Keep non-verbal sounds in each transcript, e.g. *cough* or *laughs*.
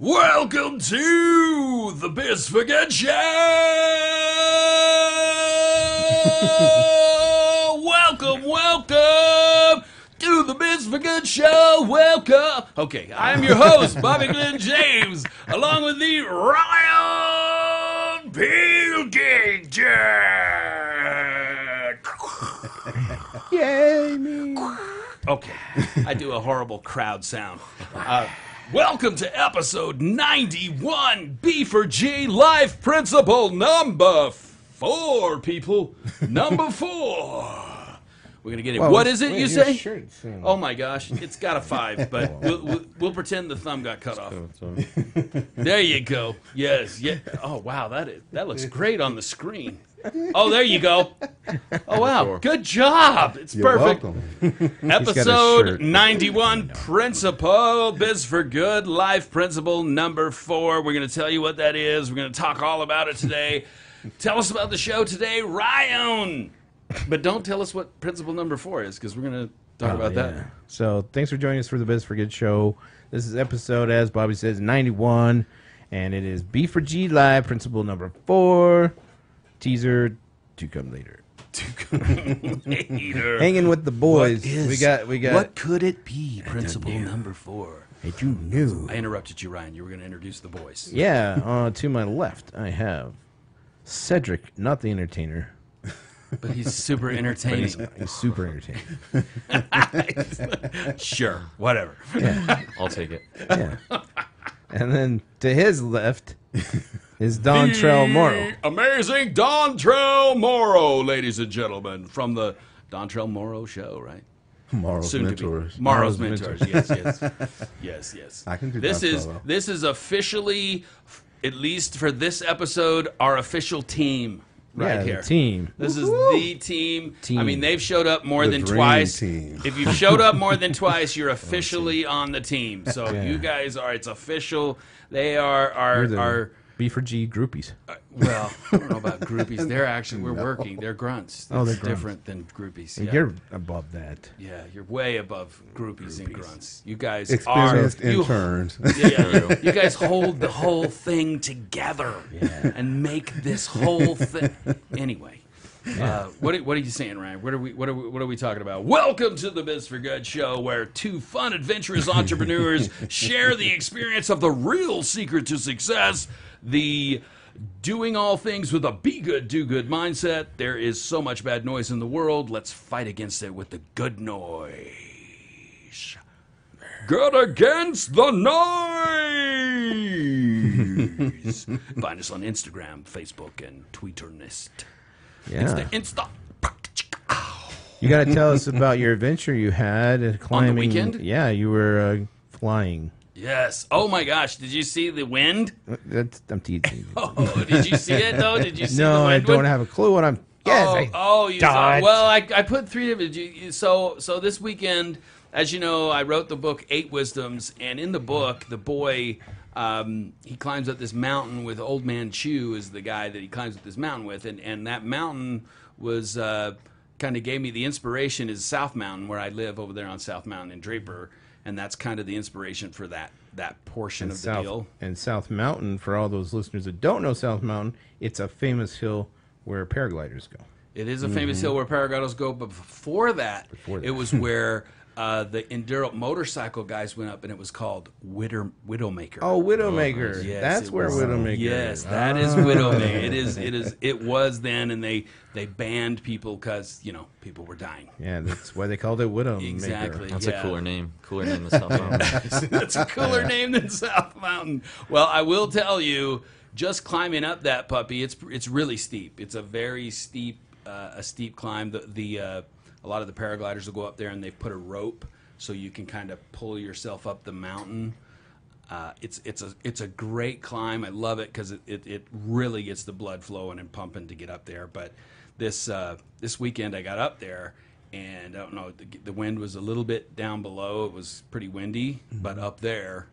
Welcome to the Biz for Good Show. *laughs* welcome, welcome to the Biz for Good Show. Welcome. Okay, I'm your host, Bobby Glenn James, along with the Ryan Pilkington. *laughs* Yay, me. Okay, I do a horrible crowd sound. Uh, welcome to episode 91 B for G Life Principle number four, people. Number *laughs* four. We're gonna get it. Whoa, what is it wait, you say? um, Oh my gosh, it's got a five, but *laughs* we'll, we'll, we'll pretend the thumb got cut off. There you go. *laughs* Yes. Yeah. Oh wow, that is, that looks great on the screen. Oh, there you go. *laughs* Oh wow, good job. It's perfect. welcome. *laughs* Episode 91 Principle Biz for Good Life Principle number four. We're going to tell you what that is. We're going to talk all about it today. *laughs* tell us about the show today, Ryan. But don't tell us what principle number four is because we're going to talk oh, about that. Oh, So thanks for joining us for the Biz for Good show. This is episode, as Bobby says, 91, and it is B for G Live, principle number four. Teaser to come later. Hater. *laughs* Hanging with the boys. What is- we got, we got. What could it be? Principle number four. If you knew. I interrupted you, Ryan. You were going to introduce the boys. Yeah, uh, to my left, I have Cedric, not the entertainer. *laughs* But he's super entertaining. *laughs* He's super entertaining. sure, whatever. Yeah. I'll take it. Yeah. And then to his left is Dontrell Morrow. Amazing Dontrell Morrow, ladies and gentlemen, from the Dontrell Morrow show, right? Morrow's Soon mentors. Morrow's Morrow's mentors. yes, yes, yes, yes. I can do this. Dontrell, Is though. this is officially, at least for this episode, our official team right yeah, here. team. This is the team. team. I mean, they've showed up more The than twice. team. If you've showed up more than *laughs* twice, you're officially on the team. So Yeah. you guys are. It's official. They are. Are the are. B for G groupies. Well, I don't know about groupies. They're *laughs* actually we're working. They're grunts. Oh, they're That's grunts. different than groupies. Yeah. You're above that. yeah, you're way above groupies, and grunts. You guys Experienced are you, interns. *laughs* yeah, you guys hold the whole thing together and make this whole thing. Anyway, uh, what are, what are you saying, Ryan? What are we what are we, what are we talking about? Welcome to the Biz for Good show, where two fun, adventurous *laughs* entrepreneurs share the experience of the real secret to success. The doing all things with a be good, do good mindset. There is so much bad noise in the world. Let's fight against it with the good noise. Good against the noise. *laughs* Find us on Instagram, Facebook, and Twitternist. Yeah. Insta, Insta. You got to tell us about your adventure you had climbing. weekend? Yeah, you were uh, flying. Yes. Oh my gosh! Did you see the wind? That's I'm teasing. you. *laughs* Oh, did you see it though? Did you see the no, I wind? don't have a clue what I'm. Yes, oh, I oh, you saw, dodged. well, I, I put three different. you- you- So, so this weekend, as you know, I wrote the book Eight Wisdoms, and in the book, the boy um, he climbs up this mountain with Old Man Chew is the guy that he climbs up this mountain with, and and that mountain was uh, kind of gave me the inspiration is South Mountain where I live over there on South Mountain in Draper, and that's kind of the inspiration for that that portion of the South deal. and South Mountain. For all those listeners that don't know South Mountain, it's a famous hill where paragliders go. It is a famous hill where paragliders go, but before that, Mm-hmm. Before that. it was *laughs* where uh, the enduro motorcycle guys went up, and it was called Widow, Widowmaker. Oh, Widowmaker. Yes, That's where was. Widowmaker. Yes, is. that is Ah. Widowmaker. It is. It is. *laughs* It was then, and they they banned people because you know people were dying. Yeah, that's why they called it Widowmaker. Exactly. That's Yeah. a cooler name. Cooler name than *laughs* South Mountain. That's a cooler name than South Mountain. Well, I will tell you, just climbing up that puppy, it's it's really steep. It's a very steep, uh, a steep climb. The the uh, a lot of the paragliders will go up there and they put a rope so you can kind of pull yourself up the mountain. Uh, it's it's a it's a great climb. I love it because it, it, it really gets the blood flowing and pumping to get up there. But this uh, this weekend I got up there and I don't know the, the wind was a little bit down below. It was pretty windy, but up there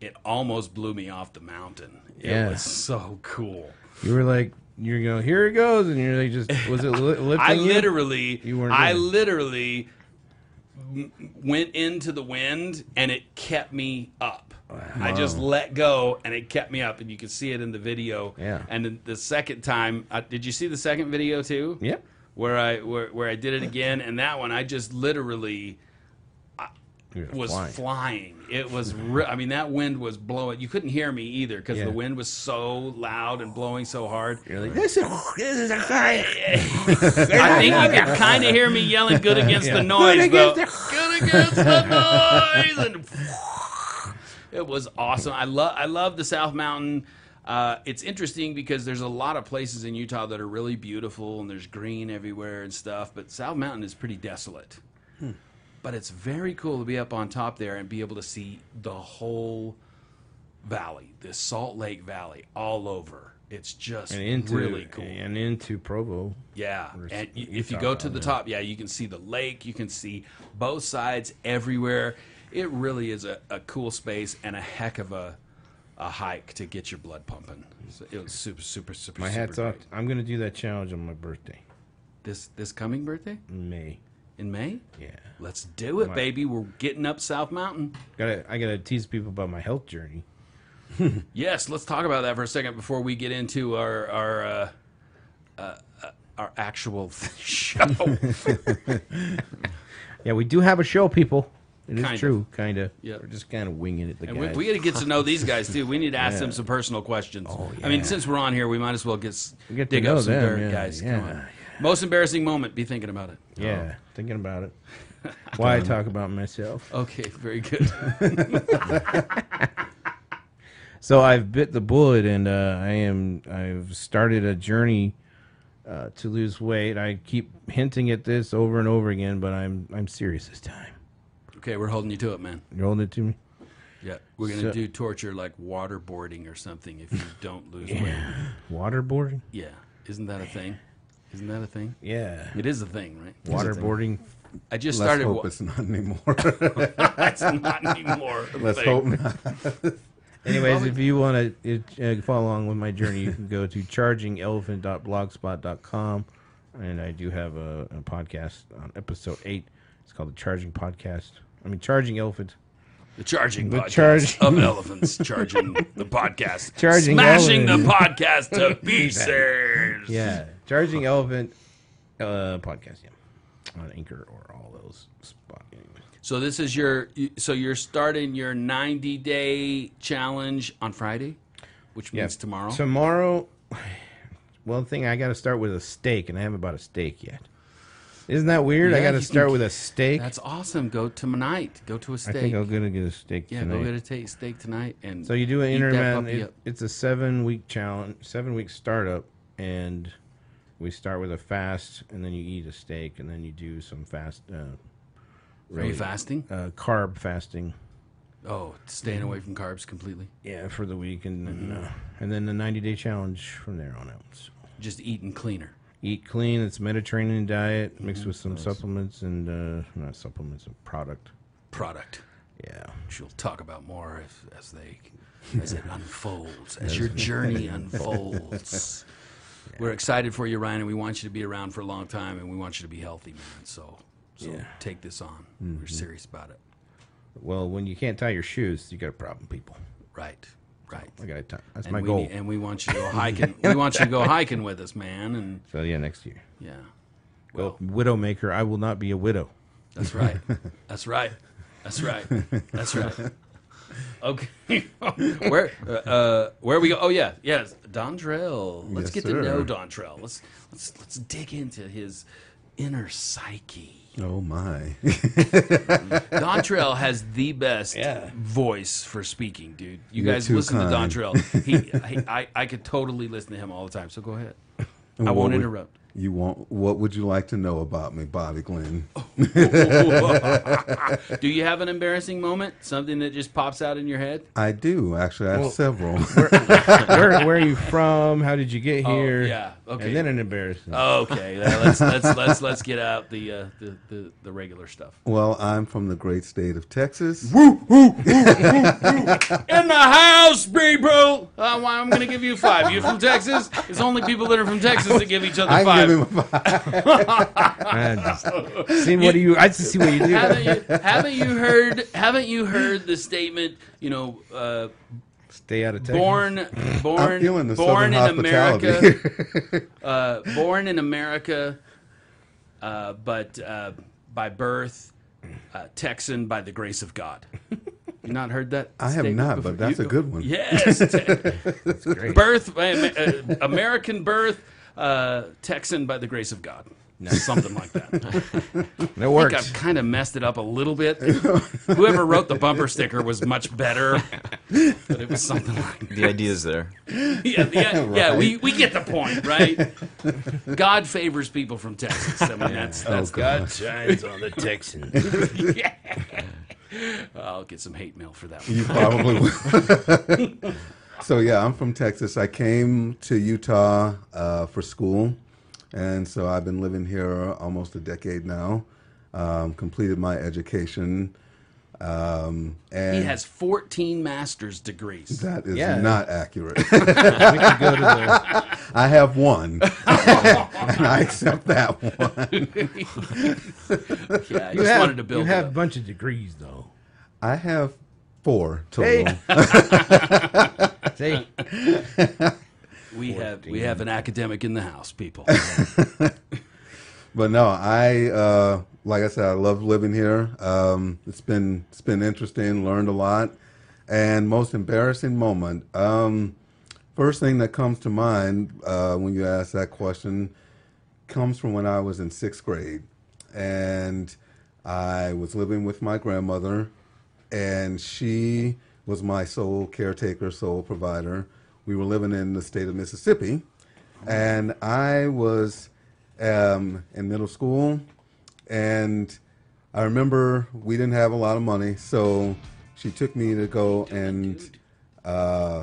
it almost blew me off the mountain. It Yeah. was so cool. You were like, you're going, here it goes, and you're like, just was it li- *laughs* I you? literally, You weren't I it. literally m- went into the wind and it kept me up. I just let go and it kept me up, and you can see it in the video. Yeah. And then the second time, uh, did you see the second video too? Yeah. Where I where, where I did it again, and that one I just literally You was flying. flying. It was, re- I mean, that wind was blowing. You couldn't hear me either because Yeah. the wind was so loud and blowing so hard. You're like, this is, this is a fire. *laughs* I think you could kind of hear me yelling "good *laughs* against Yeah. the noise," Good though. against Good against the noise, and *laughs* it was awesome. I love, I love the South Mountain. Uh, it's interesting because there's a lot of places in Utah that are really beautiful and there's green everywhere and stuff, but South Mountain is pretty desolate. But it's very cool to be up on top there and be able to see the whole valley, this Salt Lake Valley, all over. It's just into, really cool. and into Provo. Yeah, and s- y- if you go to the top, yeah, you can see the lake. You can see both sides everywhere. It really is a, a cool space and a heck of a a hike to get your blood pumping. So it was super, super, super. My super hat's off. I'm going to do that challenge on my birthday This this coming birthday May. In May. Yeah. Let's do it, baby. We're getting up South Mountain. Gotta, I got to tease people about my health journey. *laughs* Yes, let's talk about that for a second before we get into our our uh, uh, uh, our actual *laughs* show. *laughs* Yeah, we do have a show, people. It is Kind true, kind of. Yeah. We're just kind of winging it. The And we, guys. we got to get to know these guys too. We need to ask them some personal questions. Oh, yeah. I mean, since we're on here, we might as well get, We get dig up some them, dirt, yeah, guys. yeah, Come on. Yeah. Most embarrassing moment. Be thinking about it. yeah, thinking about it. *laughs* Why I talk about myself. Okay, very good. *laughs* So I've bit the bullet, and uh, I am. I've started a journey uh, to lose weight. I keep hinting at this over and over again, but I'm I'm serious this time. okay, we're holding you to it, man. You're holding it to me. Yeah, we're gonna So- do torture like waterboarding or something if you don't lose weight. Waterboarding. Yeah, isn't that a thing? Isn't that a thing? Yeah, It is a thing, right? waterboarding. I just Let's started. hope wa- it's not anymore. *laughs* it's not anymore. *laughs* a Let's thing. hope not. *laughs* Anyways, if you want to uh, follow along with my journey, you can go to chargingelephant.blogspot.com. And I do have a, a podcast on episode eight. It's called the Charging Podcast. I mean, Charging Elephant. The charging The podcast charge- of elephants charging the podcast, Charging smashing elephant. the podcast to pieces. Yeah, Charging Elephant uh, podcast. Yeah, on Anchor or all those spots. Anyway. So this is your. So you're starting your 90 day challenge on Friday, which means tomorrow. Tomorrow. *sighs* One thing I got to start with a steak, and I haven't bought a steak yet. Isn't that weird? I got to start can- with a steak. That's awesome. Go tonight. Go to a I steak. think I'm gonna get a steak yeah, tonight. go get a ta- steak tonight. And So you do an intermittent. It, it's a seven week challenge, seven week startup, and we start with a fast, and then you eat a steak, and then you do some fast. Uh, Are you fasting? Uh, carb fasting. Oh, staying away from carbs completely. Yeah, for the week, and then Mm-hmm. uh, and then the ninety day challenge from there on out. So Just eating cleaner. eat clean. It's Mediterranean diet mixed with Mm-hmm. some supplements and uh, not supplements, a product. Product. Yeah. which we'll talk about more as, as they *laughs* as it unfolds, as your journey *laughs* unfolds. We're excited for you, Ryan, and we want you to be around for a long time, and we want you to be healthy, man. So, so Yeah. take this on. We're mm-hmm. serious about it. Well, when you can't tie your shoes, you got a problem, people. Right, right. I got to tie. That's And my we goal. and we want you to go *laughs* hiking. we want you to go hiking with us, man. And so yeah, next year. yeah, Well, widowmaker. I will not be a widow. that's right. *laughs* That's right. That's right. That's right. Okay, *laughs* where uh, uh, where we go? Oh yeah, yes, Dontrell. Let's Yes, get sir. to know Dontrell. Let's let's let's dig into his inner psyche. Oh my. *laughs* Dontrell has the best Yeah. voice for speaking, dude. You You're guys listen kind. to Dontrell. He, he I, I could totally listen to him all the time. So go ahead. *laughs* I won't would- interrupt. You want? What would you like to know about me, Bobby Glenn? *laughs* Do you have an embarrassing moment? Something that just pops out in your head? I do actually. I have several. *laughs* where, where are you from? How did you get Oh, here? yeah, okay. And then an embarrassing. Okay, now let's let's let's let's get out the uh, the, the the regular stuff. well, I'm from the great state of Texas. Woo! woo woo woo. In the house, people. Uh, I'm going to give you five. You from Texas? It's only people that are from Texas that give each other I five. give him a five. *laughs* I just, see what do you? I just see what you do. haven't you haven't you heard haven't you heard the statement? You know, uh, Stay out of Texas. born *laughs* born I'm feeling the born southern in. America, *laughs* uh, born in America, uh, but uh, by birth uh, Texan by the grace of God. You not heard that? I have not, before? but that's You- a good one. Yes, *laughs* te- birth uh, American birth, uh, Texan by the grace of God. Something like that. *laughs* That I think works. I've kind of messed it up a little bit. Whoever wrote the bumper sticker was much better, but it was something like The idea's there. yeah, yeah, *laughs* yeah. We, we get the point, right? God favors people from Texas. I mean, that's Oh, that's God shines on the Texans. *laughs* yeah. I'll get some hate mail for that one. You probably will. so yeah, I'm from Texas. I came to Utah uh, for school, and so I've been living here almost a decade now. Um, completed my education, um, and He has 14 master's degrees. that is Yeah. not accurate. *laughs* we could go to the. I have one, *laughs* and I accept that one. *laughs* Yeah, I You just have, wanted to build you it have a bunch of degrees though. I have four total. Say, We have we have an academic in the house, people. *laughs* But no, I uh, like I said, I love living here. Um, it's been it's been interesting, learned a lot, and most embarrassing moment. Um, first thing that comes to mind uh, when you ask that question comes from when I was in sixth grade, and I was living with my grandmother, and she was my sole caretaker, sole provider. We were living in the state of Mississippi, and I was um, in middle school, and I remember we didn't have a lot of money, so she took me to go and uh,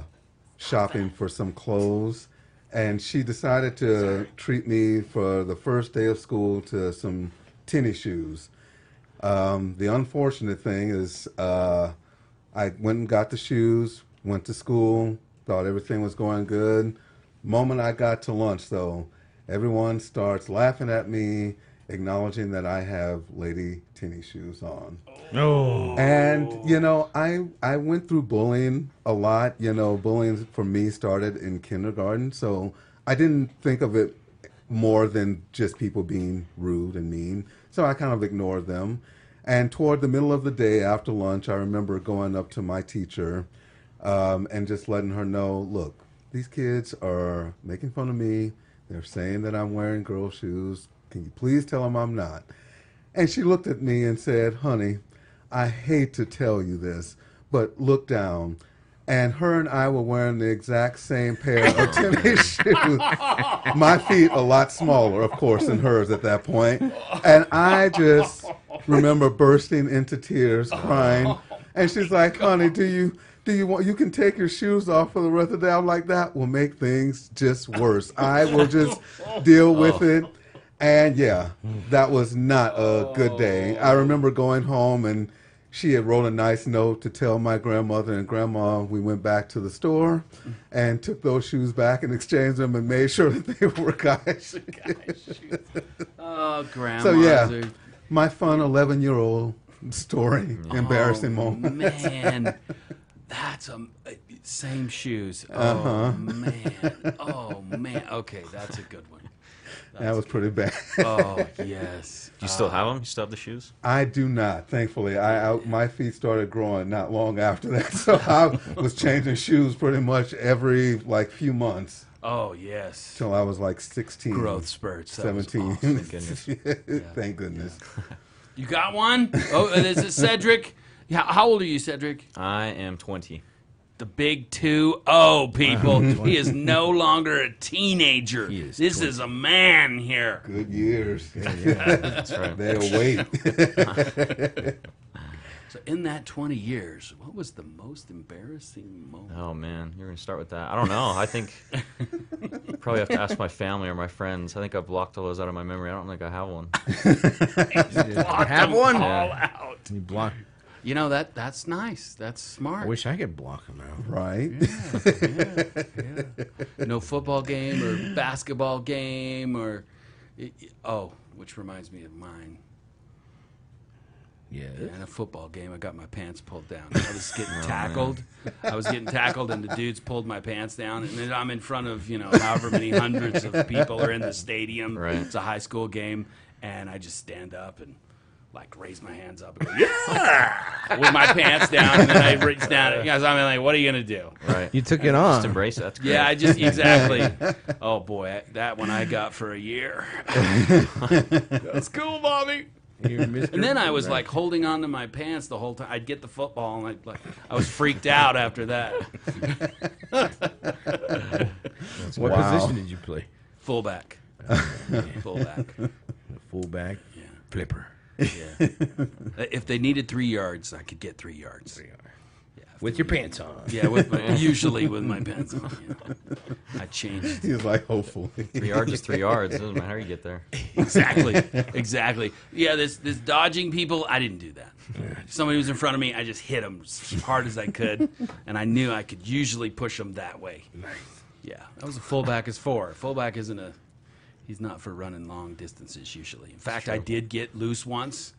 shopping for some clothes, and she decided to treat me for the first day of school to some tennis shoes. Um, the unfortunate thing is, uh, I went and got the shoes, went to school, thought everything was going good. Moment I got to lunch, though, everyone starts laughing at me, acknowledging that I have lady tennis shoes on. no. And you know, I I went through bullying a lot. You know, bullying for me started in kindergarten, so I didn't think of it more than just people being rude and mean. So I kind of ignored them. And toward the middle of the day after lunch, I remember going up to my teacher um, and just letting her know, look, these kids are making fun of me. They're saying that I'm wearing girl shoes. Can you please tell them I'm not? And she looked at me and said, Honey, I hate to tell you this, but look down. And her and I were wearing the exact same pair of *laughs* tennis shoes. My feet a lot smaller, of course, than hers at that point. And I just remember bursting into tears, crying. And she's like, Honey, do you do you want you can take your shoes off for the rest of the day? I'm like, that will make things just worse. I will just *laughs* deal with oh. it. And yeah, that was not a good day. I oh. remember going home and she had wrote a nice note to tell my grandmother and grandma we went back to the store and took those shoes back and exchanged them and made sure that they were *laughs* guys. Oh, grandma. so yeah, my fun 11 year old story, oh, embarrassing Oh, moment. Man, *laughs* that's a same shoes. Oh Uh-huh. man. *laughs* Oh man. Okay, that's a good one. That was pretty bad. Oh *laughs* yes. Do you still have them? You still have the shoes? I do not, thankfully. I, I my feet started growing not long after that, *laughs* so I was changing shoes pretty much every like few months Oh yes. till I was like 16. Growth spurts. That 17. awesome. Thank goodness. Thank goodness. You got one? Oh, is it Cedric? Yeah, how old are you, Cedric? I am 20. The big two oh people. *laughs* he is no longer a teenager. He is this is a man here. Good years. *laughs* *laughs* That's right. They'll wait. So in that 20 years, what was the most embarrassing moment? Oh man, you're gonna start with that. I don't know. I think probably have to ask my family or my friends. I think I blocked all those out of my memory. I don't think I have one. have one. All out. You block. You know that that's nice. That's smart. I wish I could block them out. Right? Yeah. No football game or basketball game or oh, which reminds me of mine. Yeah. In a football game, I got my pants pulled down. I was getting oh, tackled. I was getting tackled, and the dudes pulled my pants down. And then I'm in front of you know however many hundreds of people are in the stadium. Right. It's a high school game, and I just stand up and like raise my hands up and go yeah with my pants down, and then I reach down. And guys, I'm like, what are you gonna do? Right. You took it on. Just embrace it. That's great. Yeah, I just exactly. *laughs* Oh boy, that one I got for a year. *laughs* That's cool, Bobby. And then I was like holding on to my pants the whole time. I'd get the football, and I'd like I was freaked out after that. what Wow. position did you play? Fullback, *laughs* fullback. Fullback. Yeah, Flipper. Yeah. *laughs* if they needed three yards, I could get three yards. Yeah, if With your pants on. Yeah, with my, *laughs* usually with my pants on. You know. I changed He was like, hopefully. Three yards is three yards. Doesn't matter how you get there. exactly, exactly. Yeah, this this dodging people, I didn't do that. Somebody was in front of me, I just hit them as hard as I could, and I knew I could usually push them that way. Nice. Yeah, that was a fullback is four. Fullback isn't a. He's not for running long distances usually. In fact, I did get loose once,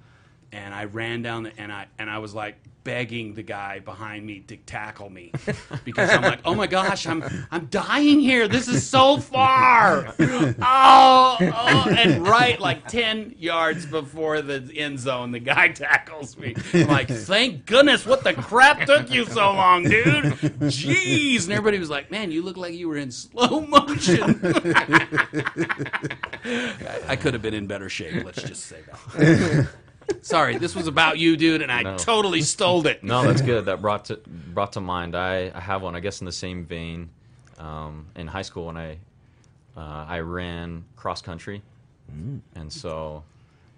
and I ran down the, and I and I was like begging the guy behind me to tackle me because I'm like, oh my gosh, I'm I'm dying here. This is so far. Oh, oh, and right like ten yards before the end zone, the guy tackles me. I'm like, thank goodness, what the crap took you so long, dude? Jeez, and everybody was like, man, you look like you were in slow motion. *laughs* I, I could have been in better shape. Let's just say that. *laughs* Sorry, this was about you, dude, and I No. totally stole it. No, that's good. That brought to brought to mind. I, I have one. I guess in the same vein. Um, in high school, when I uh, I ran cross country, and so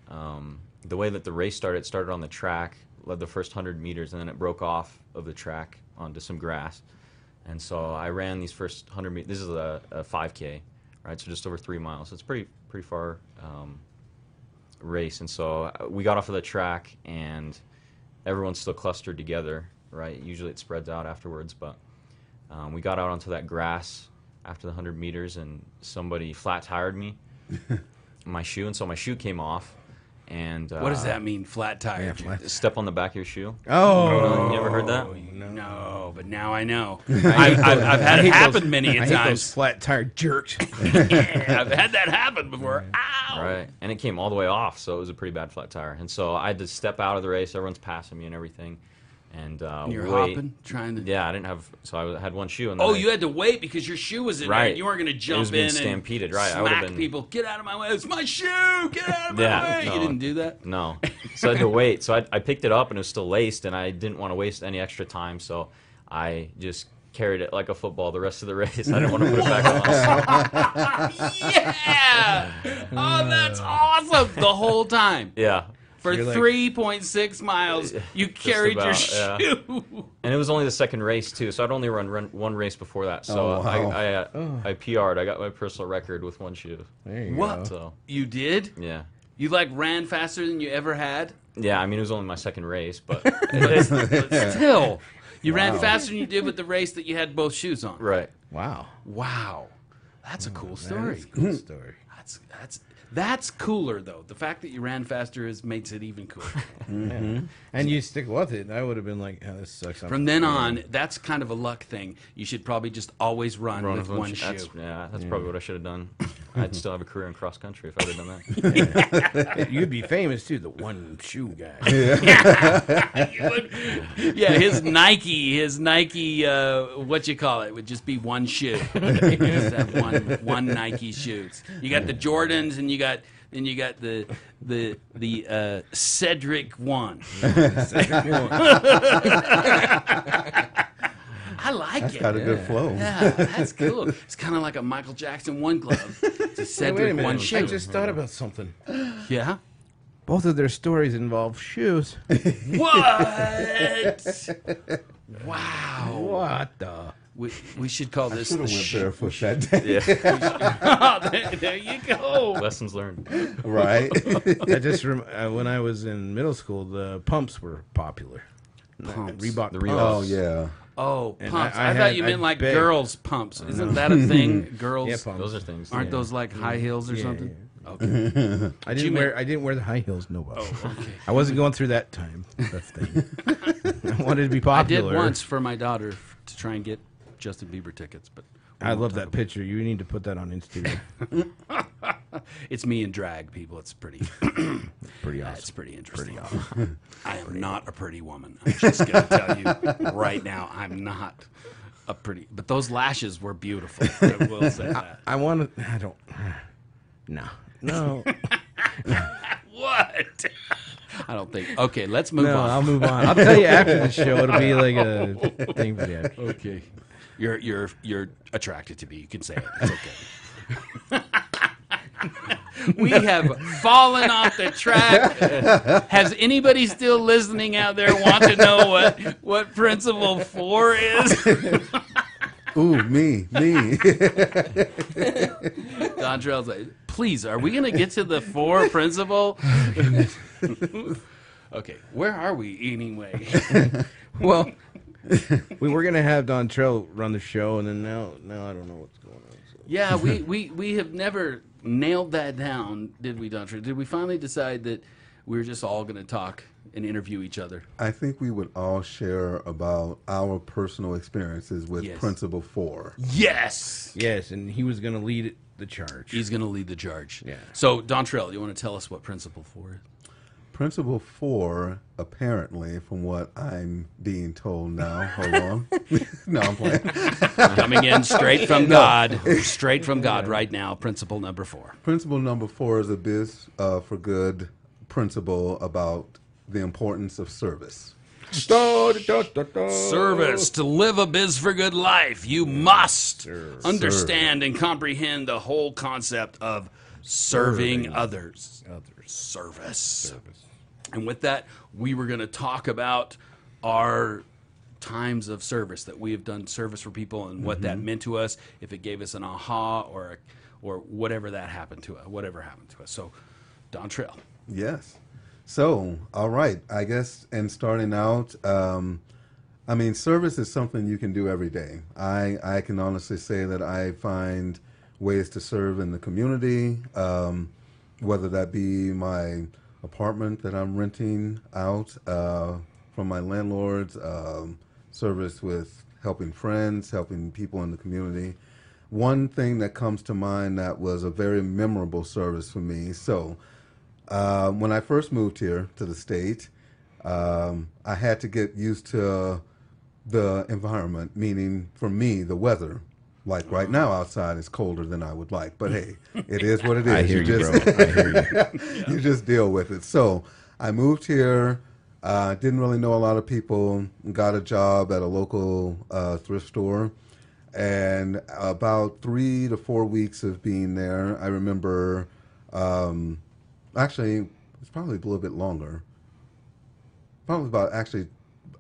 um, the way that the race started, it started on the track, led the first hundred meters, and then it broke off of the track onto some grass. And so I ran these first hundred meters. This is a, a 5K, right? So just over three miles. So it's pretty pretty far um, race. And so uh, we got off of the track, and everyone's still clustered together, right? Usually it spreads out afterwards, but um, we got out onto that grass after the 100 meters, and somebody flat tired me, *laughs* my shoe, and so my shoe came off. And uh, What does that mean, flat tire? Yeah, flat- *laughs* Step on the back of your shoe. Oh. You ever heard that? No, but now I know. *laughs* I, I've, I've had I it happen those- many a I hate those times. flat tire jerks. *laughs* Yeah, I've had that happen before. Ow! Right. And it came all the way off, so it was a pretty bad flat tire. And so I had to step out of the race. Everyone's passing me and everything. And uh, And you're wait. hopping, trying to. Yeah, I didn't have. So I had one shoe. And Oh, I- you had to wait because your shoe was in there. Right. You weren't going to It jump was in being and stampeded, right. I would've smack been- people. Get out of my way! It's my shoe. Get out of my Yeah, way! You didn't do that. No. *laughs* So I had to wait. So I, I picked it up and it was still laced, and I didn't want to waste any extra time. So I just carried it like a football the rest of the *laughs* race. I didn't want to put it back on. *laughs* yeah. Oh, that's awesome. The whole time Yeah. For You're like- three point six miles, *laughs* you carried your about, yeah. shoe. And it was only the second race too, so I'd only run, run one race before that. So Oh, wow. I I, uh, I PR'd. I got my personal record with one shoe. There you What? go. So You did? yeah, You like ran faster than you ever had? yeah. I mean, it was only my second race, but But *laughs* *laughs* still, you ran faster than you did with the race that you had both shoes on. right. Wow. Wow, that's a cool story. That's, a cool story. That's that's that's cooler though. The fact that you ran faster is makes it even cooler. *laughs* And you stick with it. I would have been like, oh, this sucks. From then on, that's kind of a luck thing. You should probably just always run, Run with with one shoe. That's, yeah, that's probably what I should have done. *laughs* I'd still have a career in cross country if I'd have done that. *laughs* You'd be famous too, the one shoe guy. You would- yeah, his Nike, his Nike, uh, what you call it, would just be one shoe. Just have one, one Nike shoes. You got the Jordans, and you got, and you got the, the, the uh, Cedric one. *laughs* I like That's it. got a good flow. Yeah, that's cool. It's kind of like a Michael Jackson one glove. It's a Cedric wait a minute. one I just thought about something. yeah. Both of their stories involve shoes. What? *laughs* wow. what the? We, we should call this Should the have went shoe. barefoot that *laughs* day, *laughs* there, there you go. Lessons learned. right? *laughs* I just rem- uh, when I was in middle school, the pumps were popular. Pumps. Reebok. The pumps. Oh yeah. Oh, And pumps. I- I, I thought had- you I meant like begged. girls' pumps. Isn't that a thing? Girls Yeah, pumps. Those are things. aren't yeah. those like high heels or Yeah, something? yeah. Okay. I didn't mean- wear. I didn't wear the high heels. No, Oh, okay. I wasn't going through that time. That thing. I wanted to be popular. I did once for my daughter to try and get Justin Bieber tickets, but I love that picture. You need to put that on Instagram. *laughs* *laughs* It's me in drag, people. It's pretty. *coughs* Pretty ah, That's awesome. pretty interesting. *laughs* I am not a pretty woman. I'm just going to tell you right now. I'm not a pretty. But those lashes were beautiful. I will say that. I want to. I don't. *sighs* No. No. What? I don't think. Okay, let's move no. on. I'll move on. I'll tell you after the show. It'll be like a thing for the after. Okay. You're you're you're attracted to me. You can say it. It's okay. *laughs* we have fallen off the track. Has anybody still listening out there want to know what what principle four is? *laughs* Ooh, me, me. *laughs* Dontrell's like, please, are we gonna get to the four principle? okay, where are we anyway? Well, we were gonna have Dontrell run the show, and then now, now I don't know what's going on. So. Yeah, we, we, we have never nailed that down, did we, Dontre? Did we finally decide that we were just all going to talk and interview each other? I think we would all share about our personal experiences with Yes. Principle Four. Yes! Yes, and he was gonna lead the charge. He's going to lead the charge. Yeah. So, Dontrell, you want to tell us what Principle 4 is? Principle Four, apparently, from what I'm being told now. Hold on. *laughs* *laughs* no, I'm playing. Coming in straight from God. Straight from God right now, Principle number 4. Principle number four is a biz uh, for good principle about the importance of service. Service. To live a biz for good life, you must understand and comprehend the whole concept of serving, others. Service. And with that, we were going to talk about our times of service that we have done service for people and what that meant to us, if it gave us an aha or or whatever that happened to us, whatever happened to us. So, Dontrell. Yes. So, all right. I guess, and starting out, um, I mean, service is something you can do every day. I, I can honestly say that I find ways to serve in the community, um, whether that be my apartment that I'm renting out uh, from my landlords, um, service with helping friends, helping people in the community. One thing that comes to mind that was a very memorable service for me. So, uh, when I first moved here to the state, um, I had to get used to the environment, meaning for me, the weather. Like right now outside is colder than I would like, but hey, *laughs* it is what it is. I hear you, just, bro. I hear you. *laughs* you just deal with it. So I moved here. Uh, didn't really know a lot of people. Got a job at a local uh, thrift store, and about three to four weeks of being there, I remember. Um, actually, it's probably a little bit longer. Probably about actually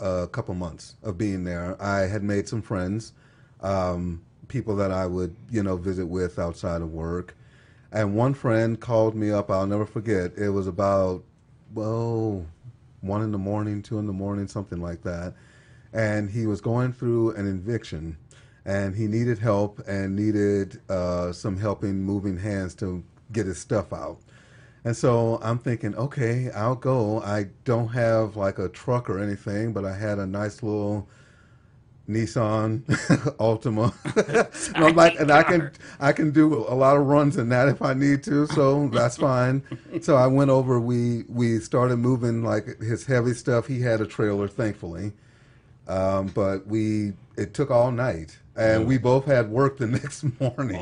a couple months of being there. I had made some friends, um, people that I would you know visit with outside of work, and one friend called me up. I'll never forget. It was about well, one in the morning, two in the morning, something like that, and he was going through an eviction, and he needed help and needed uh, some helping moving hands to get his stuff out. And so I'm thinking, okay, I'll go. I don't have like a truck or anything, but I had a nice little Nissan *laughs* Altima. *laughs* and I'm like, and I can I can do a lot of runs in that if I need to, so that's *laughs* fine. So I went over. We we started moving like his heavy stuff. He had a trailer, thankfully, um, but we it took all night, and we both had work the next morning.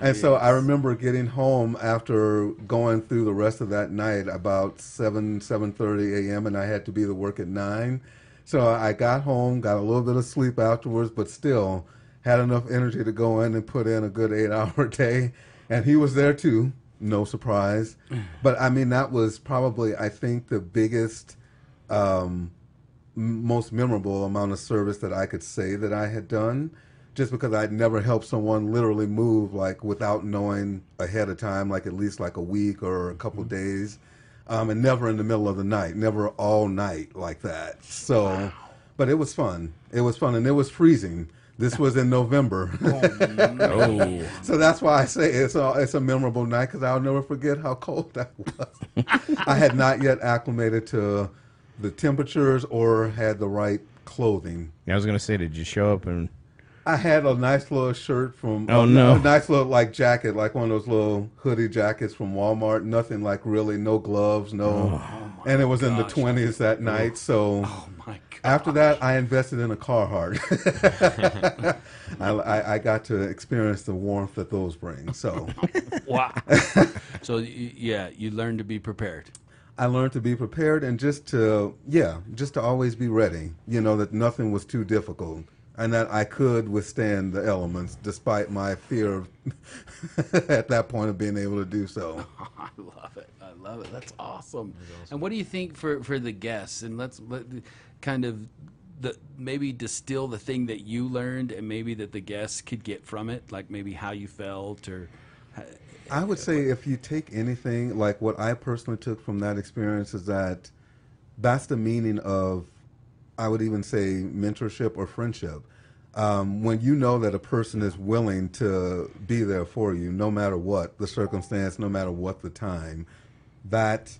And so I remember getting home after going through the rest of that night about seven seven thirty a.m. and I had to be to work at nine. So I got home, got a little bit of sleep afterwards, but still had enough energy to go in and put in a good eight *laughs* hour day. And he was there too, no surprise. *sighs* But I mean, that was probably, I think, the biggest, um, most memorable amount of service that I could say that I had done. Just because I'd never helped someone literally move like without knowing ahead of time, like at least like a week or a couple days um, and never in the middle of the night, never all night like that. So, but it was fun. It was fun, and it was freezing. This was in November, *laughs* Oh, *laughs* so that's why I say it's a it's a memorable night because I'll never forget how cold *laughs* that was. I had not yet acclimated to the temperatures or had the right clothing. I was gonna say, did you show up and I had a nice little shirt from Oh, a, no. a nice little like jacket, like one of those little hoodie jackets from Walmart. Nothing like really, no gloves, no, oh. Oh, and it was in the twenties that night. So oh my god! after that, I invested in a Carhartt. *laughs* I, I, I got to experience the warmth that those bring. So *laughs* wow. *laughs* so yeah, you learn to be prepared. I learned to be prepared and just to yeah, just to always be ready. You know that nothing was too difficult. And that I could withstand the elements despite my fear of *laughs* at that point of being able to do so. *laughs* I love it. I love it. That's awesome. And what do you think for for the guests? And let's let, kind of the maybe distill the thing that you learned, and maybe that the guests could get from it, like maybe how you felt or. I would say if you take anything, like what I personally took from that experience is that that's the meaning of, I would even say, mentorship or friendship. Um, when you know that a person is willing to be there for you, no matter what the circumstance, no matter what the time, that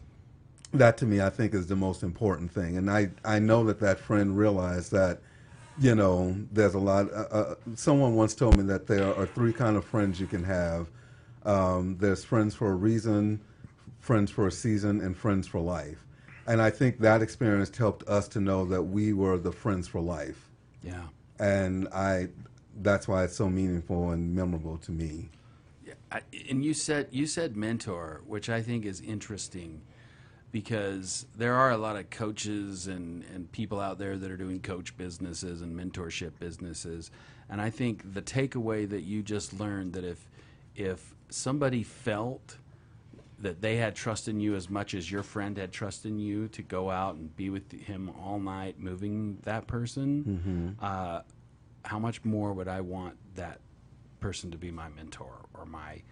that to me I think is the most important thing. And I, I know that that friend realized that, you know, there's a lot. Uh, uh, someone once told me that there are three kind of friends you can have. Um, there's friends for a reason, friends for a season, and friends for life. And I think that experience helped us to know that we were the friends for life. Yeah. And I, that's why it's so meaningful and memorable to me. Yeah, I, and you said you said mentor, which I think is interesting because there are a lot of coaches and, and people out there that are doing coach businesses and mentorship businesses. And I think the takeaway that you just learned that if if somebody felt that they had trust in you as much as your friend had trust in you to go out and be with him all night, moving that person, uh, how much more would I want that person to be my mentor or my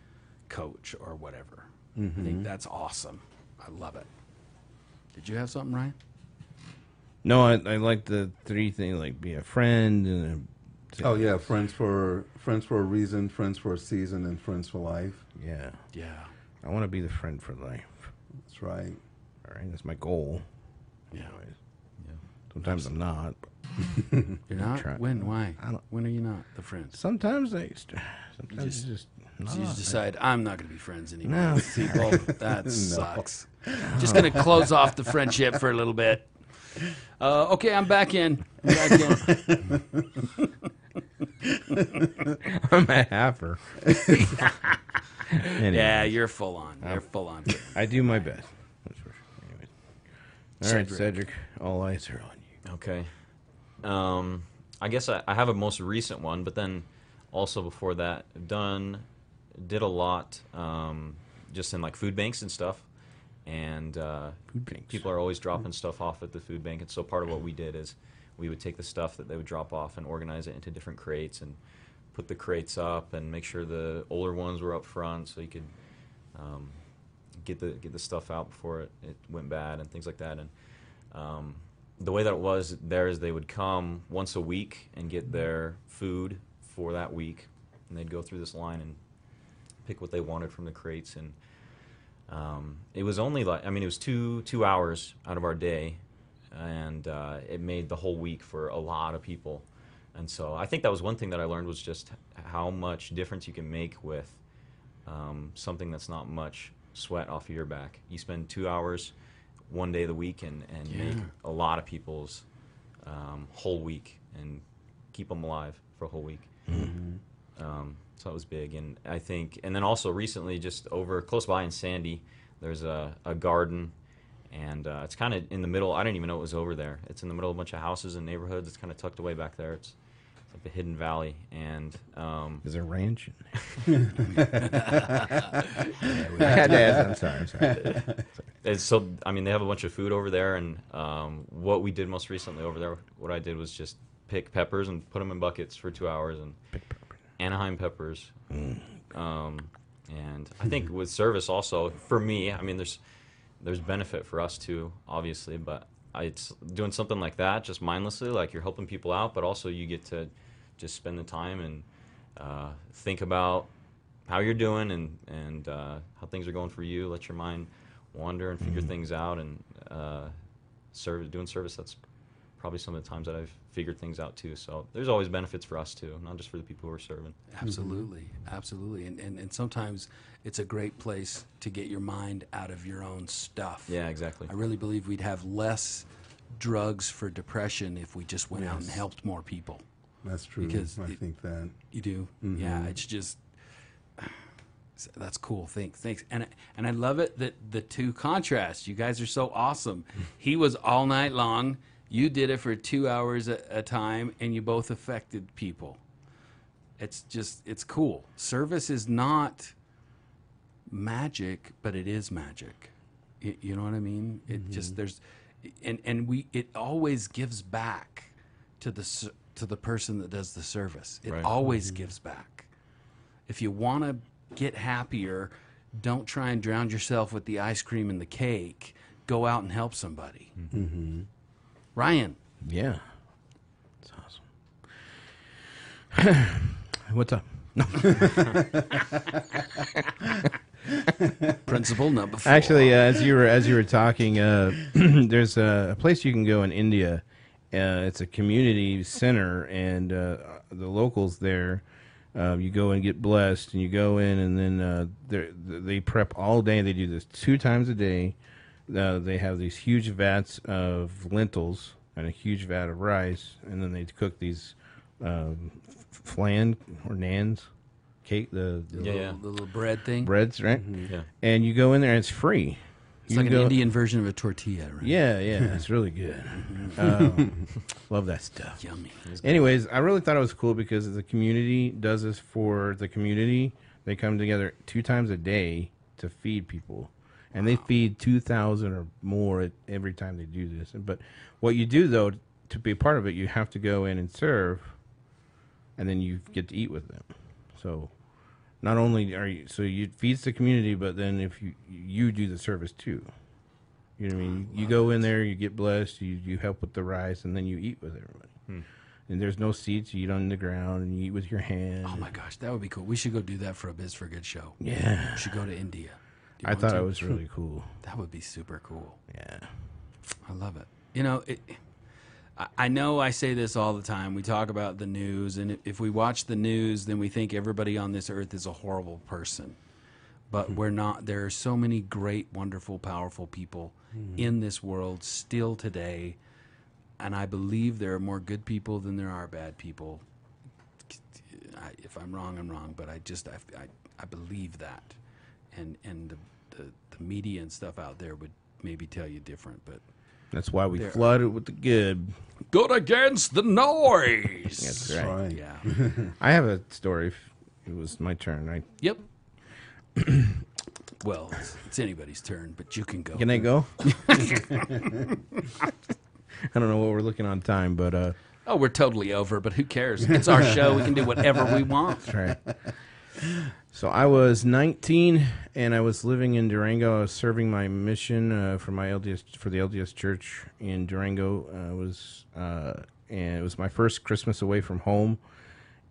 coach or whatever? I think that's awesome. I love it. Did you have something, Ryan? no? I, I like the three things, like be a friend and a, Oh yeah, friends for friends for a reason, friends for a season, and friends for life. yeah. Yeah. I want to be the friend for life. That's right. All right, that's my goal. Yeah. Anyways. Sometimes I'm not. *laughs* You're not? try- When? Why? I don't- When are you not the friend? Sometimes I. Sometimes just- you just. So you just decide I'm not going to be friends anymore. No. people. *laughs* That sucks. Just going to close off the friendship for a little bit. Uh, okay, I'm back in. I'm back in. *laughs* I'm a halfer. *laughs* Anyway, yeah, you're full on. You're full on. I do my best. That's for sure. Anyways. All right, Cedric. Cedric. All eyes are on you. Okay. Um, I guess I, I have a most recent one, but then also before that, done did a lot um, just in like food banks and stuff. And uh, Food banks. people are always dropping stuff off at the food bank, and so part of what we did is we would take the stuff that they would drop off and organize it into different crates and put the crates up and make sure the older ones were up front so you could um, get the get the stuff out before it, it went bad and things like that. And um, the way that it was there is they would come once a week and get their food for that week, and they'd go through this line and pick what they wanted from the crates. And um, it was only like I mean it was two two hours out of our day, and uh, it made the whole week for a lot of people. And so I think that was one thing that I learned was just how much difference you can make with um, something that's not much sweat off of your back. You spend two hours one day of the week and, and make a lot of people's um, whole week and keep them alive for a whole week. Um, so that was big. And I think, and then also recently, just over close by in Sandy, there's a, a garden and uh, it's kind of in the middle. I didn't even know it was over there. It's in the middle of a bunch of houses and neighborhoods. It's kind of tucked away back there. It's, it's like a hidden valley, and um, Is there ranch? *laughs* *laughs* I had to ask. I'm sorry. I'm sorry. it's so I mean they have a bunch of food over there, and um, what we did most recently over there, what I did was just pick peppers and put them in buckets for two hours, and Anaheim peppers. Um, and I think with service also for me, I mean there's there's benefit for us too, obviously, but it's doing something like that just mindlessly, like you're helping people out, but also you get to just spend the time and uh, think about how you're doing and and uh, how things are going for you. Let your mind wander and figure things out and uh, serve doing service. That's probably some of the times that I've figured things out too. So there's always benefits for us too, not just for the people who are serving. Mm-hmm. Absolutely, absolutely, and, and and sometimes it's a great place to get your mind out of your own stuff. Yeah, exactly. I really believe we'd have less drugs for depression if we just went out and helped more people. That's true. Because I it- think that. You do, mm-hmm. yeah. It's just *sighs* that's cool. Thanks, thanks, and and I love it that the two contrasts. You guys are so awesome. *laughs* He was all night long. You did it for two hours a, a time, and you both affected people. It's just it's cool. Service is not magic, but it is magic. Y- You know what I mean? It mm-hmm. just there's, and and we it always gives back to the s- to the person that does the service. It Right. always mm-hmm. gives back. If you want to get happier, don't try and drown yourself with the ice cream and the cake. Go out and help somebody. Mm-hmm. Ryan, Yeah. It's awesome. *clears throat* What's up? *laughs* principle number four. Actually, uh, as you were as you were talking, uh, *clears throat* there's a, a place you can go in India. Uh, it's a community center, and uh, the locals there. Uh, you go and get blessed, and you go in, and then uh, they prep all day. They do this two times a day. Uh, they have these huge vats of lentils and a huge vat of rice, and then they cook these um, flan or nans, cake, the, the Yeah, yeah. the little bread thing. breads, right? Yeah. And you go in there, and it's free. It's You like an go- Indian version of a tortilla, right? Yeah, yeah, it's *laughs* really good. Um, *laughs* love that stuff. Yummy. Anyways, I really thought it was cool because the community does this for the community. They come together two times a day to feed people, and they feed two thousand or more at, every time they do this. But what you do though, to be a part of it, you have to go in and serve, and then you get to eat with them. So. Not only are you so you feeds the community, but then if you you do the service too, you know what I mean. You go in there, you get blessed, you you help with the rice, and then you eat with everybody. Hmm. And there's no seats. You eat on the ground, and you eat with your hand. Oh my gosh, that would be cool. We should go do that for a Biz for a Good show. Yeah, We should go to India. I thought to? it was really cool. That would be super cool. Yeah, I love it. You know, it, I, know I say this all the time. We talk about the news, and if- we watch the news, then we think everybody on this earth is a horrible person. But hmm. we're not. There are so many great, wonderful, powerful people hmm. in this world still today. And I believe there are more good people than there are bad people. I, if I'm wrong, I'm wrong. But I just, I, I, I believe that. And, and the, the, the media and stuff out there would maybe tell you different. But that's why we There- it with the good. good against the noise. That's That's right. right. Yeah. *laughs* I have a story. It was my turn. right? yep. well, it's, it's anybody's turn, but you can go. can I go? *laughs* *laughs* I don't know what we're looking on time, but uh, oh, we're totally over, but who cares? It's our show. We can do whatever we want. That's right. So I was 19 and I was living in Durango. I was serving my mission uh, for my LDS for the LDS Church in Durango. Uh, was uh, and it was my first Christmas away from home,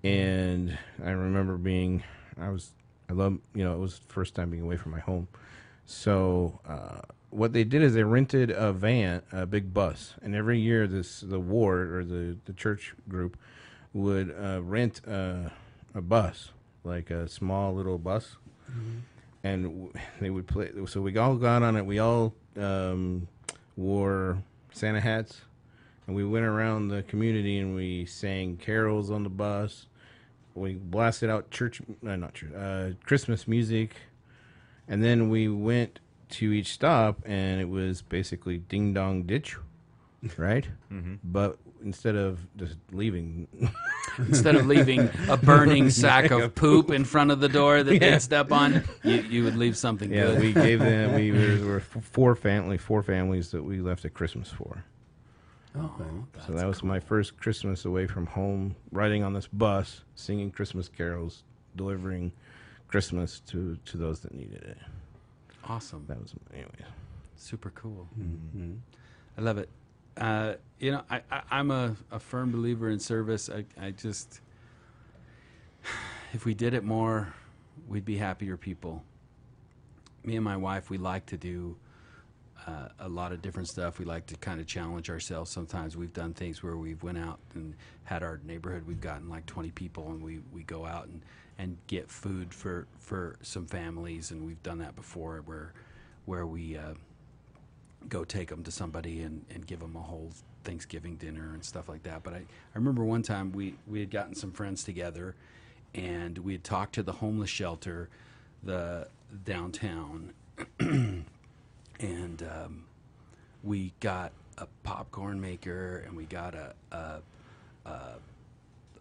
and I remember being I was I love you know it was the first time being away from my home. So uh, what they did is they rented a van, a big bus, and every year this the ward or the the church group would uh, rent uh, a bus, like a small little bus, and w- they would play. So we all got on it. We all um, wore Santa hats, and we went around the community and we sang carols on the bus. We blasted out church, uh, not church, uh, Christmas music, and then we went to each stop, and it was basically ding dong ditch, *laughs* right? Mm-hmm. But instead of just leaving, *laughs* Instead of leaving a *laughs* burning sack of poop in front of the door that they'd step on, you, you would leave something yeah, good. we gave them. We *laughs* were, were four family, four families that we left at Christmas for. Okay. So that was my first Christmas away from home, riding on this bus, singing Christmas carols, delivering Christmas to to those that needed it. awesome. That was anyway. Super cool. I love it. Uh, you know, I, I, I'm a, a firm believer in service. I, I just, if we did it more, we'd be happier people. Me and my wife, we like to do uh, a lot of different stuff. We like to kind of challenge ourselves. Sometimes we've done things where we've went out and had our neighborhood. We've gotten like 20 people, and we, we go out and, and get food for, for some families. And we've done that before, where where we uh, go take them to somebody and, and give them a whole Thanksgiving dinner and stuff like that. But I, I remember one time we, we had gotten some friends together and we had talked to the homeless shelter, the downtown, *clears throat* and um, we got a popcorn maker and we got a, a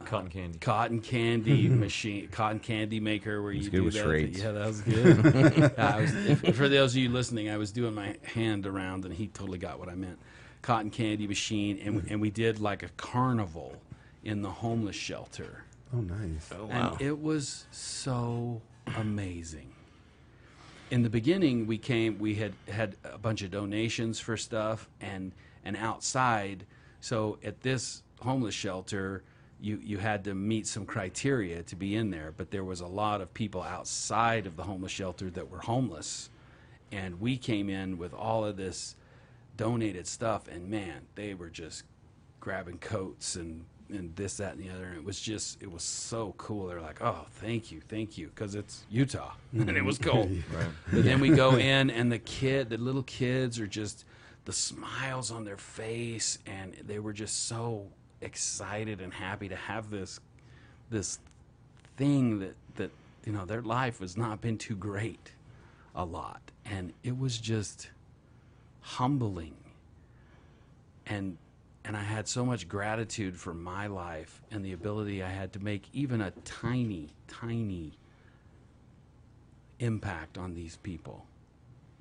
Cotton candy. cotton candy *laughs* machine, cotton candy maker where you good do with that. charades. Yeah, that was good. *laughs* Uh, I was, if, for those of you listening, I was doing my hand around, and he totally got what I meant. Cotton candy machine, and and we did like a carnival in the homeless shelter, Oh, nice. Oh, and it was so amazing. In the beginning, we came. We had had a bunch of donations for stuff, and and outside. So at this homeless shelter, you you had to meet some criteria to be in there. But there was a lot of people outside of the homeless shelter that were homeless, and we came in with all of this donated stuff, and man, they were just grabbing coats and and this, that, and the other. And it was just, it was so cool. They're like, oh, thank you, thank you, because it's Utah, *laughs* and it was cold. *laughs* Right. But then we go in, and the kid, the little kids are just the smiles on their face, and they were just so excited and happy to have this this thing that that you know their life has not been too great a lot, and it was just humbling and and I had so much gratitude for my life and the ability I had to make even a tiny, tiny impact on these people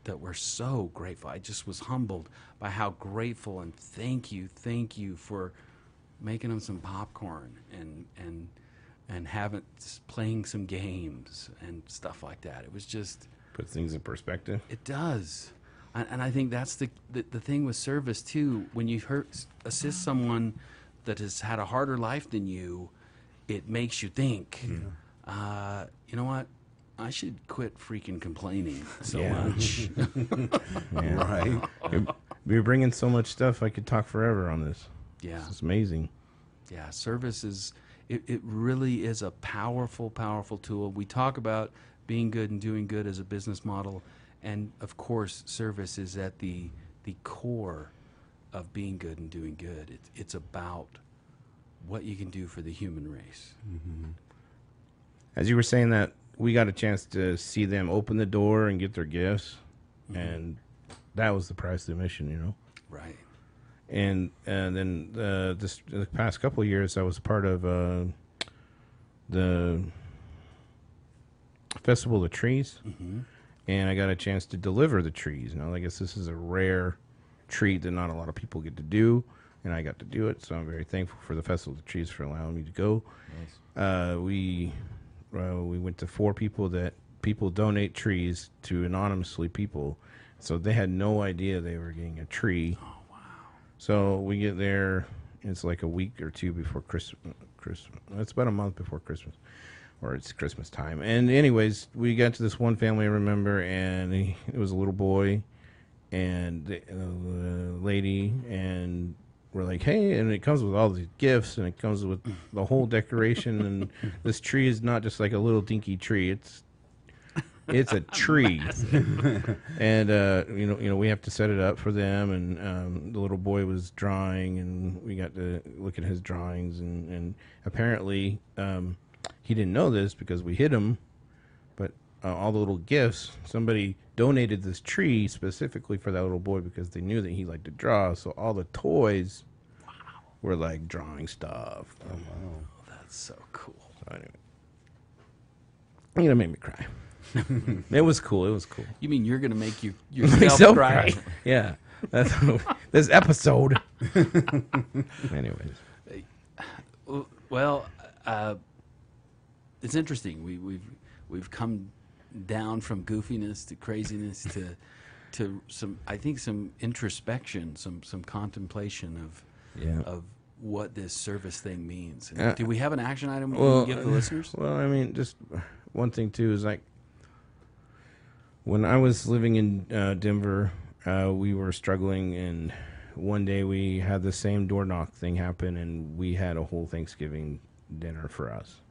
that were so grateful. I just was humbled by how grateful and thank you, thank you for making them some popcorn and and and having playing some games and stuff like that. It was just Put things in perspective. it does. And, and I think that's the, the, the thing with service, too. When you hurt, assist someone that has had a harder life than you, it makes you think, uh, you know what? I should quit freaking complaining so Yeah. much. Yeah. *laughs* *laughs* Right. You're- You're bringing so much stuff. I could talk forever on this. Yeah. It's amazing. Yeah, service is it, it really is a powerful, powerful tool. We talk about being good and doing good as a business model, and of course, service is at the the core of being good and doing good. It's it's about what you can do for the human race. As you were saying that, we got a chance to see them open the door and get their gifts, Mm-hmm. and that was the price of admission, you know. Right. And and then uh, this the past couple of years, I was part of uh, the festival of trees, and I got a chance to deliver the trees. Now, I guess this is a rare treat that not a lot of people get to do, and I got to do it. So I'm very thankful for the festival of the trees for allowing me to go. Uh, we uh, we went to four people that people donate trees to anonymously people, so they had no idea they were getting a tree. So we get there. It's like a week or two before Christmas. Christmas. It's about a month before Christmas, or it's Christmas time. And anyways, we got to this one family I remember, and he, it was a little boy, and the, lady, and we're like, hey, and it comes with all these gifts, and it comes with the whole decoration, and this tree is not just like a little dinky tree. It's it's a *laughs* tree *laughs* and uh, you know, you know, we have to set it up for them. And um, the little boy was drawing, and we got to look at his drawings. And, and apparently, um, he didn't know this because we hid him. But uh, all the little gifts, somebody donated this tree specifically for that little boy because they knew that he liked to draw. So all the toys were like drawing stuff. That's so cool. So anyway, you know, made me cry. It was cool. It was cool. You mean you're gonna make you *laughs* yourself Myself cry? cry. Yeah, that's *laughs* this episode. *laughs* Anyways, Well, uh, it's interesting. We, we've we've come down from goofiness to craziness to to some. I think some introspection, some some contemplation of Yeah. of what this service thing means. Uh, Do we have an action item we well, can give the listeners? Well, I mean, just one thing too is like when I was living in uh, Denver, uh, we were struggling, and one day we had the same door knock thing happen, and we had a whole Thanksgiving dinner for us.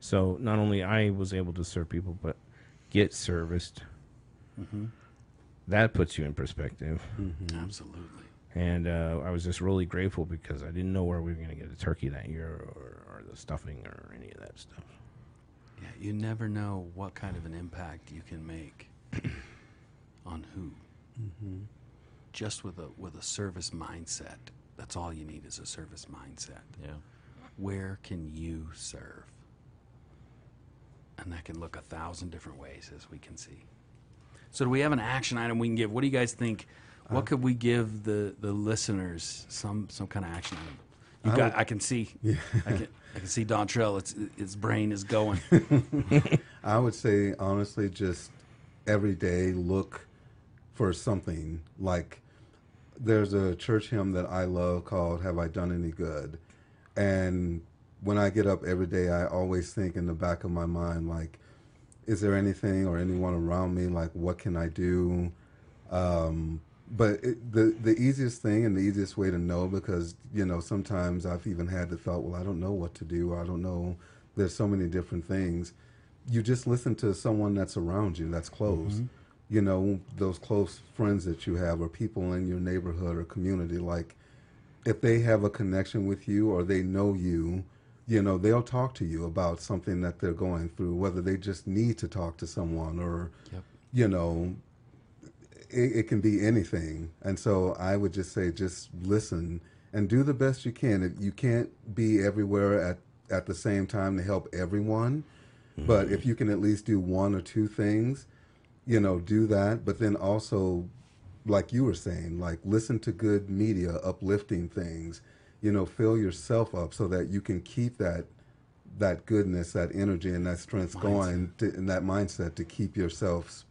So not only I was able to serve people, but get serviced. That puts you in perspective. Absolutely. And uh, I was just really grateful because I didn't know where we were going to get a turkey that year or, or the stuffing or any of that stuff. Yeah, you never know what kind of an impact you can make *clears throat* on who. Mm-hmm. Just with a with a service mindset. That's all you need is a service mindset. Yeah. Where can you serve? And that can look a thousand different ways, as we can see. So, do we have an action item we can give? What do you guys think? What uh-huh. could we give the, the listeners? Some some kind of action item. You I got. would- I can see. I can. I can see Dontrell. It's its brain is going. *laughs* I would say honestly, just every day look for something. Like there's a church hymn that I love called "Have I Done Any Good," and when I get up every day, I always think in the back of my mind, like, is there anything or anyone around me? Like, what can I do? Um, but it, the the easiest thing and the easiest way to know because you know sometimes I've even had the thought, well, I don't know what to do. I don't know. There's so many different things. You just listen to someone that's around you, that's close. Mm-hmm. You know, those close friends that you have, or people in your neighborhood or community. Like, if they have a connection with you or they know you, you know, they'll talk to you about something that they're going through, whether they just need to talk to someone or, Yep. you know, it, it can be anything. And so I would just say, just listen and do the best you can. If You can't be everywhere at, at the same time to help everyone, but mm-hmm. if you can at least do one or two things, you know, do that. But then also, like you were saying, like listen to good media, uplifting things. You know, fill yourself up so that you can keep that that goodness, that energy, and that strength going, to, and that mindset to keep yourself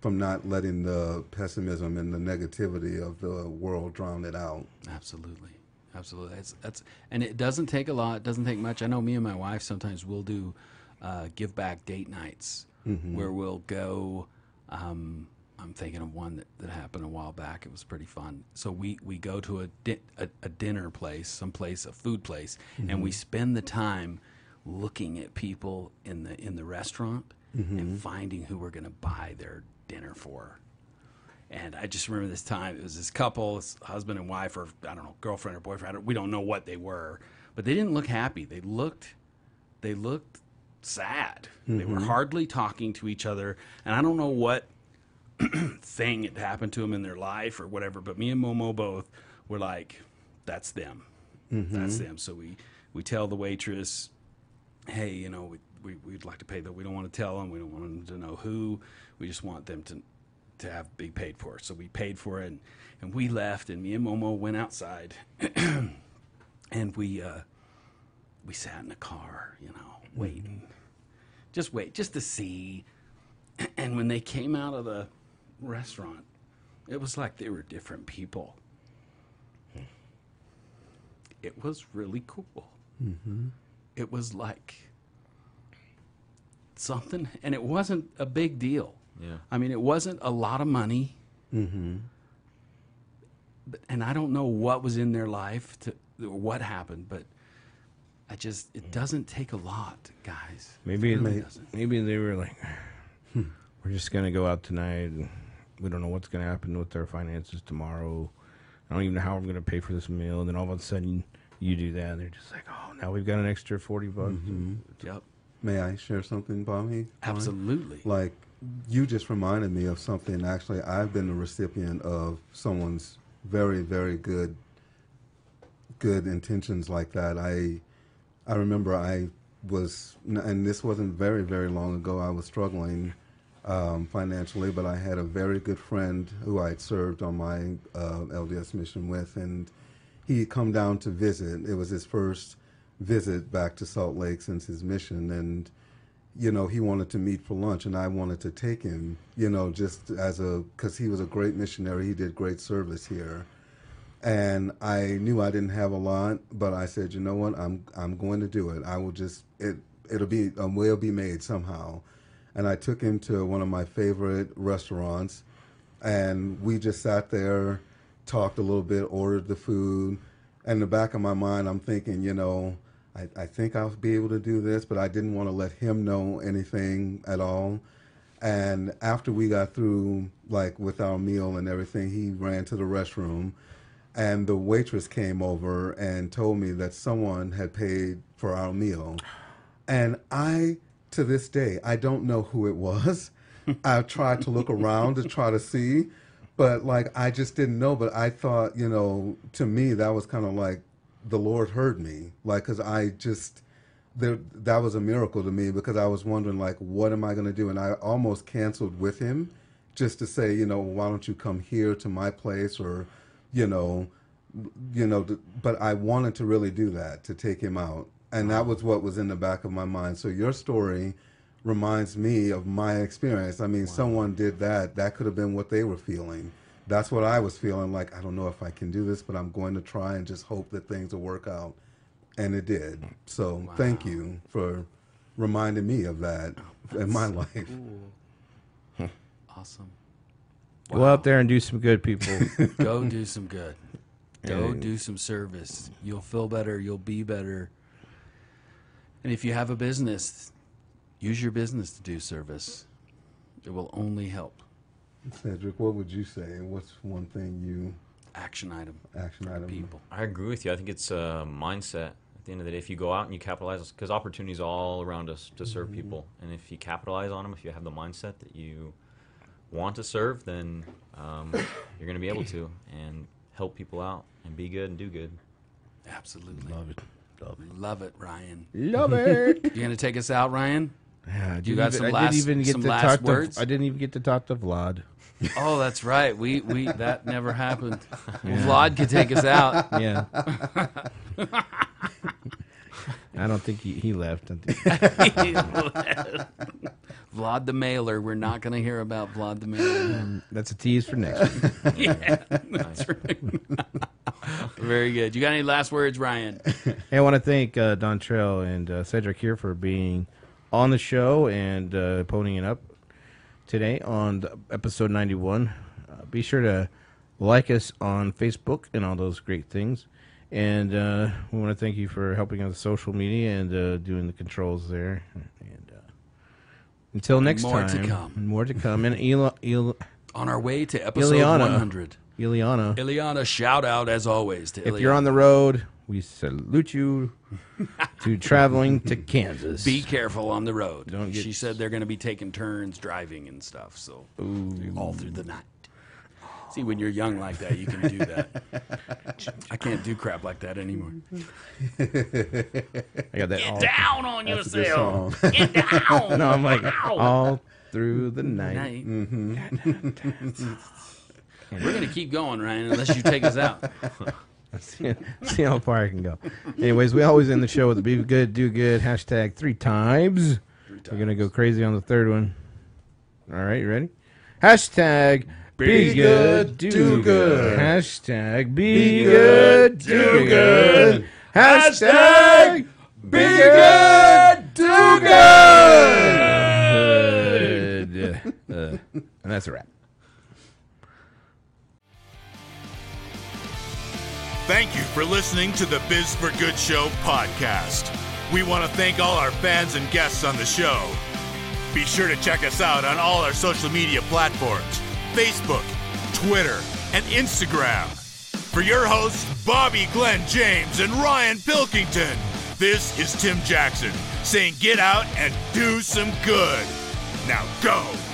from not letting the pessimism and the negativity of the world drown it out. Absolutely, absolutely. That's that's, and it doesn't take a lot. It doesn't take much. I know me and my wife sometimes we'll do uh, give back date nights where we'll go. Um, I'm thinking of one that, that happened a while back. It was pretty fun. So we, we go to a, di- a a dinner place, some place, a food place, and we spend the time looking at people in the in the restaurant and finding who we're going to buy their dinner for. And I just remember this time. It was this couple, this husband and wife, or I don't know, girlfriend or boyfriend. Don't- We don't know what they were, but they didn't look happy. They looked, they looked sad. They were hardly talking to each other, and I don't know what *clears throat* thing had happened to them in their life or whatever. But me and Momo both were like, "That's them. That's them." So we we tell the waitress, "Hey, you know, we, we we'd like to pay, but we don't want to tell them. We don't want them to know who. We just want them to to have be paid for." So we paid for it, and, and we left. And me and Momo went outside, *clears throat* and we uh, we sat in the car, you know, waiting, just wait, just to see. *clears throat* And when they came out of the restaurant, it was like they were different people. It was really cool. It was like something, and it wasn't a big deal. Yeah. I mean, it wasn't a lot of money. Mm-hmm. But, and I don't know what was in their life to what happened, but I just it doesn't take a lot, guys. Maybe It really maybe, doesn't. maybe they were like, "Hmm, we're just gonna go out tonight, and we don't know what's gonna happen with our finances tomorrow. I don't even know how I'm gonna pay for this meal. And then all of a sudden, you do that, and they're just like, oh, now we've got an extra forty bucks. Yep. may I share something, Bobby? Absolutely. Like you just reminded me of something. Actually, I've been the recipient of someone's very, very good, good intentions like that. I, I remember I was, and this wasn't very, very long ago. I was struggling um, financially, but I had a very good friend who I had served on my uh, LDS mission with, and he had come down to visit. It was his first visit back to Salt Lake since his mission, and you know, he wanted to meet for lunch, and I wanted to take him, you know, just as a because he was a great missionary. He did great service here, and I knew I didn't have a lot, but I said, you know what, I'm I'm going to do it. I will just it it'll be a will be made somehow, and I took him to one of my favorite restaurants, and we just sat there, talked a little bit, ordered the food. And in the back of my mind, I'm thinking, you know, I, I think I'll be able to do this, but I didn't want to let him know anything at all. And after we got through, like with our meal and everything, he ran to the restroom, and the waitress came over and told me that someone had paid for our meal. And I, to this day, I don't know who it was. *laughs* I've tried to look around to try to see, but like I just didn't know. But I thought, you know, to me that was kind of like the Lord heard me, like because I just there that was a miracle to me because I was wondering like what am I going to do, and I almost canceled with him just to say, you know, why don't you come here to my place or, you know, you know, but I wanted to really do that to take him out, and that was what was in the back of my mind. So your story reminds me of my experience. I mean, someone did that. That could have been what they were feeling. That's what I was feeling like. I don't know if I can do this, but I'm going to try and just hope that things will work out. And it did. So thank you for reminding me of that oh, in my life. *laughs* Awesome. Go out there and do some good, people. *laughs* Go do some good. Go do some service. You'll feel better. You'll be better. And if you have a business, use your business to do service. It will only help. Cedric, what would you say? What's one thing you Action item. action item? People. I agree with you. I think it's a mindset. At the end of the day, if you go out and you capitalize, because opportunities all around us to serve mm-hmm. people, and if you capitalize on them, if you have the mindset that you want to serve, then um, you're going to be able to and help people out and be good and do good. Absolutely. Love it. Love it. Love it, Ryan. Love it. *laughs* You gonna take us out, Ryan? Yeah, I You didn't got even- some I last- didn't even get some to last talk words? To, I didn't even get to talk to Vlad. *laughs* Oh, that's right. We we that never happened. *laughs* Vlad could take us out. Yeah. I don't think he, he left. I think- *laughs* Vlad the mailer. We're not gonna hear about Vlad the mailer. That's a tease for next week. *laughs* yeah, that's right. *laughs* Very good. You got any last words, Ryan? Hey, I want to thank uh, Dontrell and uh, Cedric here for being on the show and uh, ponying it up today on episode 91. Uh, be sure to like us on Facebook and all those great things. And uh, we want to thank you for helping us the social media and uh, doing the controls there. And uh, until next time. More to come. more to come. And Il, On our way to episode Ileana. 100. Ileana, Ileana, shout out as always to if Ileana. you're on the road, we salute you *laughs* to traveling to Kansas. Be careful on the road. Don't get- she said they're going to be taking turns driving and stuff, so all through the night. See, when you're young like that, you can do that. I can't do crap like that anymore. I got that all. Down on That's a yourself. Get down. *laughs* No, I'm like all through the night. Night. Mm-hmm. We're going to keep going, Ryan, unless you take us out. *laughs* see, see how far I can go. Anyways, we always end the show with a be good, do good hashtag three times. We're gonna go crazy on the third one. All right, you ready? Hashtag be, good, do, good. Hashtag be, good, do good. Hashtag be good, do good. *laughs* Uh, and that's a wrap. Thank you for listening to the Biz for Good Show podcast. We want to thank all our fans and guests on the show. Be sure to check us out on all our social media platforms Facebook, Twitter, and Instagram. For your hosts, Bobby Glenn James and Ryan Pilkington, This is Tim Jackson saying get out and do some good. Now go.